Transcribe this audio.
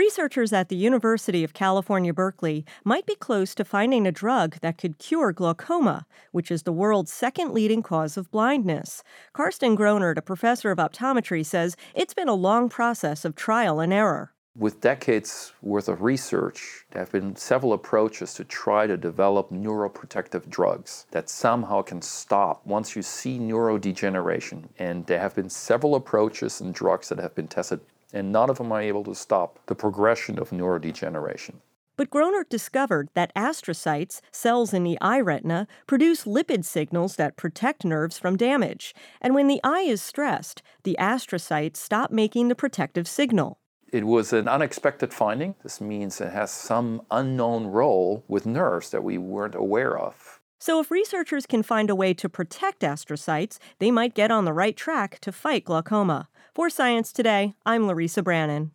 Researchers at the University of California, Berkeley might be close to finding a drug that could cure glaucoma, which is the world's second leading cause of blindness. Karsten Gronert, a professor of optometry, says it's been a long process of trial and error. With decades worth of research, there have been several approaches to try to develop neuroprotective drugs that somehow can stop once you see neurodegeneration. And there have been several approaches and drugs that have been tested and none of them are able to stop the progression of neurodegeneration. But Gronert discovered that astrocytes, cells in the eye retina, produce lipid signals that protect nerves from damage. And when the eye is stressed, the astrocytes stop making the protective signal. It was an unexpected finding. This means it has some unknown role with nerves that we weren't aware of. So, if researchers can find a way to protect astrocytes, they might get on the right track to fight glaucoma. For Science Today, I'm Larissa Brannon.